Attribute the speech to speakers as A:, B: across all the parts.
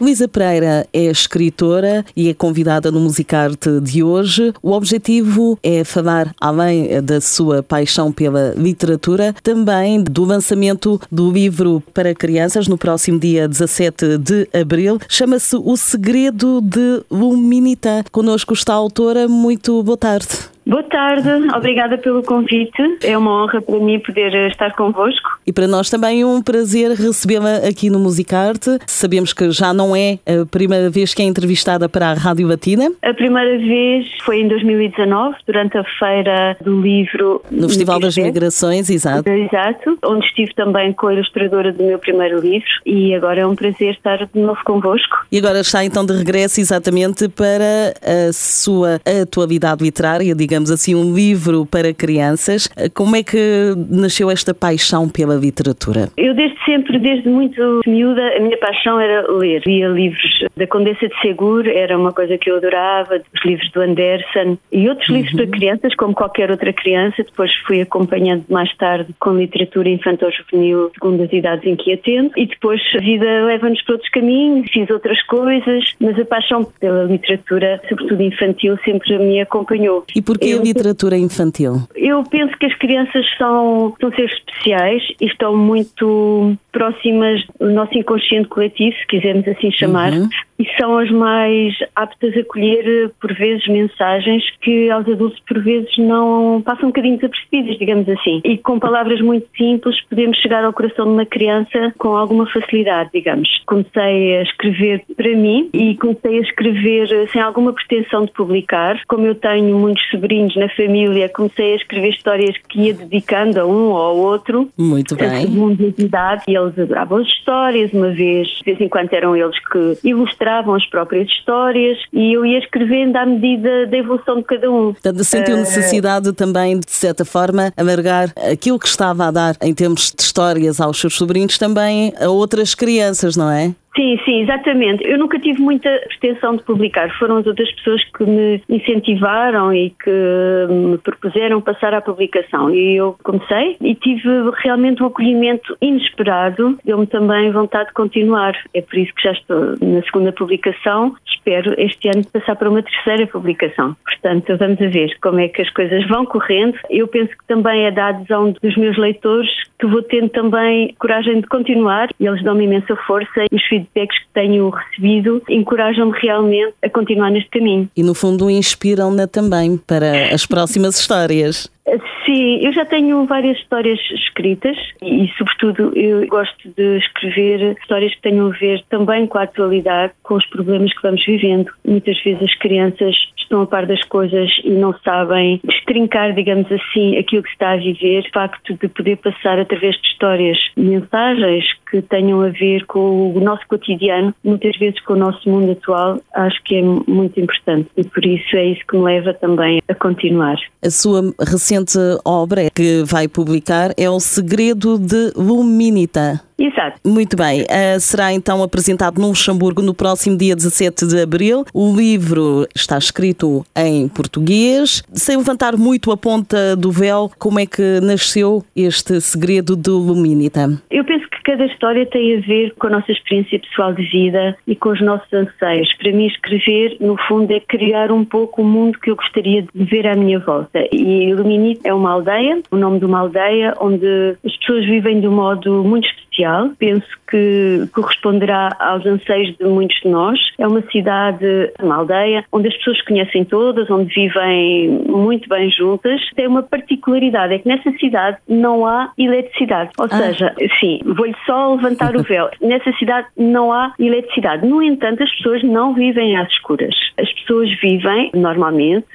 A: Luísa Pereira é escritora e é convidada no Musicarte de hoje. O objetivo é falar, além da sua paixão pela literatura, também do lançamento do livro para crianças no próximo dia 17 de abril. Chama-se O Segredo de Luminita. Conosco está a autora. Muito boa tarde.
B: Boa tarde, obrigada pelo convite. É uma honra para mim poder estar convosco.
A: E para nós também um prazer recebê-la aqui no Musicarte. Sabemos que já não é a primeira vez que é entrevistada para a Rádio Latina.
B: A primeira vez foi em 2019, durante a feira do livro.
A: No Festival das Migrações, exato.
B: Exato, onde estive também com a ilustradora do meu primeiro livro e agora é um prazer estar de novo convosco.
A: E agora está então de regresso exatamente para a sua atualidade literária, digamos digamos assim, um livro para crianças. Como é que nasceu esta paixão pela literatura?
B: Eu desde sempre, desde muito miúda, a minha paixão era ler. Lia livros da Condessa de Seguro, era uma coisa que eu adorava, os livros do Anderson e outros uhum. livros para crianças, como qualquer outra criança. Depois fui acompanhando mais tarde com literatura infantil-juvenil, segundo as idades em que atendo. E depois a vida leva-nos para outros caminhos, fiz outras coisas, mas a paixão pela literatura, sobretudo infantil, sempre me acompanhou.
A: E porquê a literatura infantil?
B: Eu penso que as crianças são, são seres especiais e estão muito próximas do nosso inconsciente coletivo, se quisermos assim chamar, uhum. e são as mais aptas a colher, por vezes, mensagens que aos adultos, por vezes, não passam um bocadinho desapercebidas, digamos assim. E com palavras muito simples podemos chegar ao coração de uma criança com alguma facilidade, digamos. Comecei a escrever para mim e comecei a escrever sem alguma pretensão de publicar. Como eu tenho muitos sobrinhos na família, comecei a escrever histórias que ia dedicando a um ou ao outro.
A: Muito bem.
B: Segundo a idade, e eles adoravam as histórias, uma vez, de vez em quando eram eles que ilustravam as próprias histórias e eu ia escrevendo à medida da evolução de cada um.
A: Portanto, sentiu necessidade uh... também, de certa forma, alargar aquilo que estava a dar em termos de histórias aos seus sobrinhos também a outras crianças, não é?
B: Sim, sim, exatamente. Eu nunca tive muita pretensão de publicar. Foram as outras pessoas que me incentivaram e que me propuseram passar à publicação. E eu comecei e tive realmente um acolhimento inesperado. Deu-me também vontade de continuar. É por isso que já estou na segunda publicação. Espero este ano passar para uma terceira publicação. Portanto, vamos a ver como é que as coisas vão correndo. Eu penso que também é da adesão dos meus leitores que vou tendo também coragem de continuar e eles dão-me imensa força. Os feedbacks que tenho recebido encorajam-me realmente a continuar neste caminho.
A: E no fundo inspiram-na também para as próximas histórias.
B: Sim, eu já tenho várias histórias escritas e, sobretudo, eu gosto de escrever histórias que tenham a ver também com a atualidade, com os problemas que vamos vivendo. Muitas vezes as crianças estão a par das coisas e não sabem destrincar, digamos assim, aquilo que se está a viver. O facto de poder passar através de histórias mensagens que tenham a ver com o nosso cotidiano, muitas vezes com o nosso mundo atual, acho que é muito importante e por isso é isso que me leva também a continuar.
A: A sua recente obra que vai publicar é O Segredo de Luminita.
B: Exato.
A: Muito bem. Uh, será então apresentado no Luxemburgo no próximo dia 17 de abril. O livro está escrito em português. Sem levantar muito a ponta do véu, como é que nasceu este segredo de Luminita?
B: Eu penso que cada história tem a ver com a nossa experiência pessoal de vida e com os nossos anseios. Para mim, escrever, no fundo, é criar um pouco o mundo que eu gostaria de ver à minha volta. E Luminita é uma aldeia, o nome de uma aldeia onde as pessoas vivem de um modo muito especial penso que corresponderá aos anseios de muitos de nós. É uma cidade, uma aldeia, onde as pessoas conhecem todas, onde vivem muito bem juntas. Tem uma particularidade, é que nessa cidade não há eletricidade. Ou ah. seja, sim, vou-lhe só levantar o véu. Nessa cidade não há eletricidade. No entanto, as pessoas não vivem às escuras. As pessoas vivem normalmente,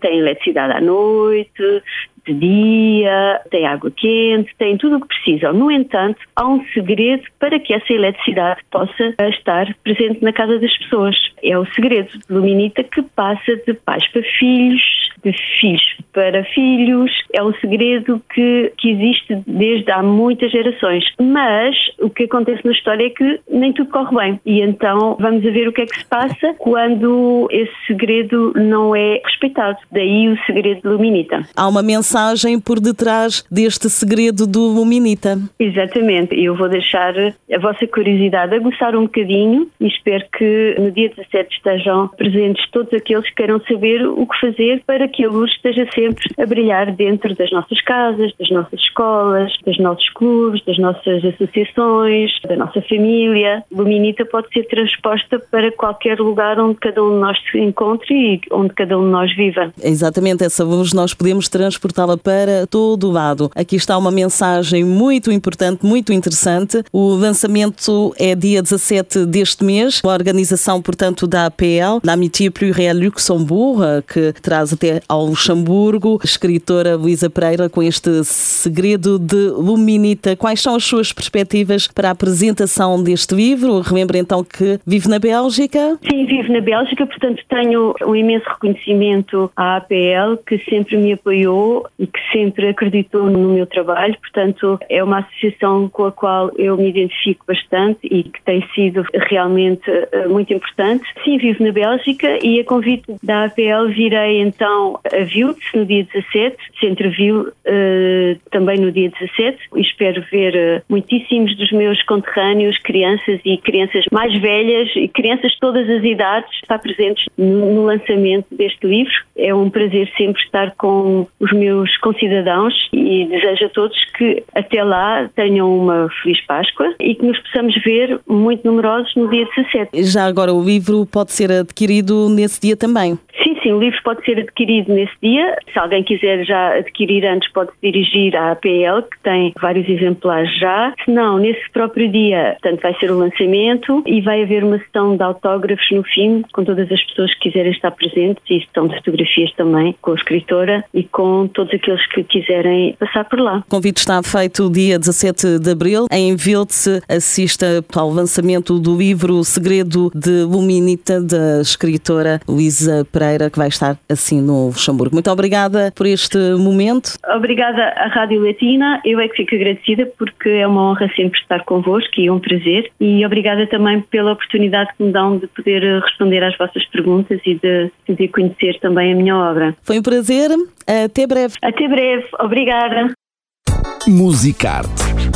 B: têm eletricidade à noite, de dia, tem água quente, tem tudo o que precisam. No entanto, há um segredo para que essa eletricidade possa estar presente na casa das pessoas. É o segredo Luminita que passa de pais para filhos, de filhos para filhos, é um segredo que, que existe desde há muitas gerações. Mas o que acontece na história é que nem tudo corre bem. E então vamos a ver o que é que se passa quando esse segredo não é respeitado. Daí o segredo do Luminita.
A: Há uma mensagem por detrás deste segredo do Luminita.
B: Exatamente. Eu vou deixar a vossa curiosidade aguçar um bocadinho e espero que no dia 17 estejam presentes todos aqueles que queiram saber o que fazer para que a luz esteja sempre a brilhar dentro das nossas casas, das nossas escolas, dos nossos clubes, das nossas associações, da nossa família. Luminita pode ser transposta para qualquer lugar onde cada um de nós se encontre e onde cada um de nós viva.
A: Exatamente, essa luz nós podemos transportá-la para todo o lado. Aqui está uma mensagem muito importante, muito interessante. O lançamento é dia 17 deste mês. A organização, portanto, da APL, da Amitié Pluriel Luxembourg, que traz até ao Luxemburgo, escritora Luísa Pereira com este segredo de Luminita. Quais são as suas perspectivas para a apresentação deste livro? Relembro então que vive na Bélgica.
B: Sim, vivo na Bélgica, portanto tenho um imenso reconhecimento à APL, que sempre me apoiou e que sempre acreditou no meu trabalho. Portanto, é uma associação com a qual eu me identifico bastante e que tem sido realmente eh, muito importante. Sim, vivo na Bélgica e a convite da APL virei então a Viltz no dia 17, Centro-Vil uh, também no dia 17 e espero ver uh, muitíssimos dos meus conterrâneos, crianças e crianças mais velhas e crianças de todas as idades estar presentes no, no lançamento deste livro. É um prazer sempre estar com os meus concidadãos e desejo a todos que até lá tenham uma feliz Páscoa e que nos possamos ver muito numerosos no dia 17.
A: Já agora o livro pode ser adquirido nesse dia também.
B: Sim, o livro pode ser adquirido nesse dia. Se alguém quiser já adquirir antes, pode dirigir à APL, que tem vários exemplares já. Se não, nesse próprio dia, portanto, vai ser o lançamento e vai haver uma sessão de autógrafos no fim, com todas as pessoas que quiserem estar presentes e sessão de fotografias também com a escritora e com todos aqueles que quiserem passar por lá.
A: O convite está feito dia 17 de abril. Em Viltse assista ao lançamento do livro O Segredo de Luminita, da escritora Luísa Pereira, que vai estar assim no Luxemburgo. Muito obrigada por este momento.
B: Obrigada à Rádio Latina. Eu é que fico agradecida porque é uma honra sempre estar convosco e é um prazer. E obrigada também pela oportunidade que me dão de poder responder às vossas perguntas e de poder conhecer também a minha obra.
A: Foi um prazer. Até breve.
B: Até breve. Obrigada.
C: Musicarte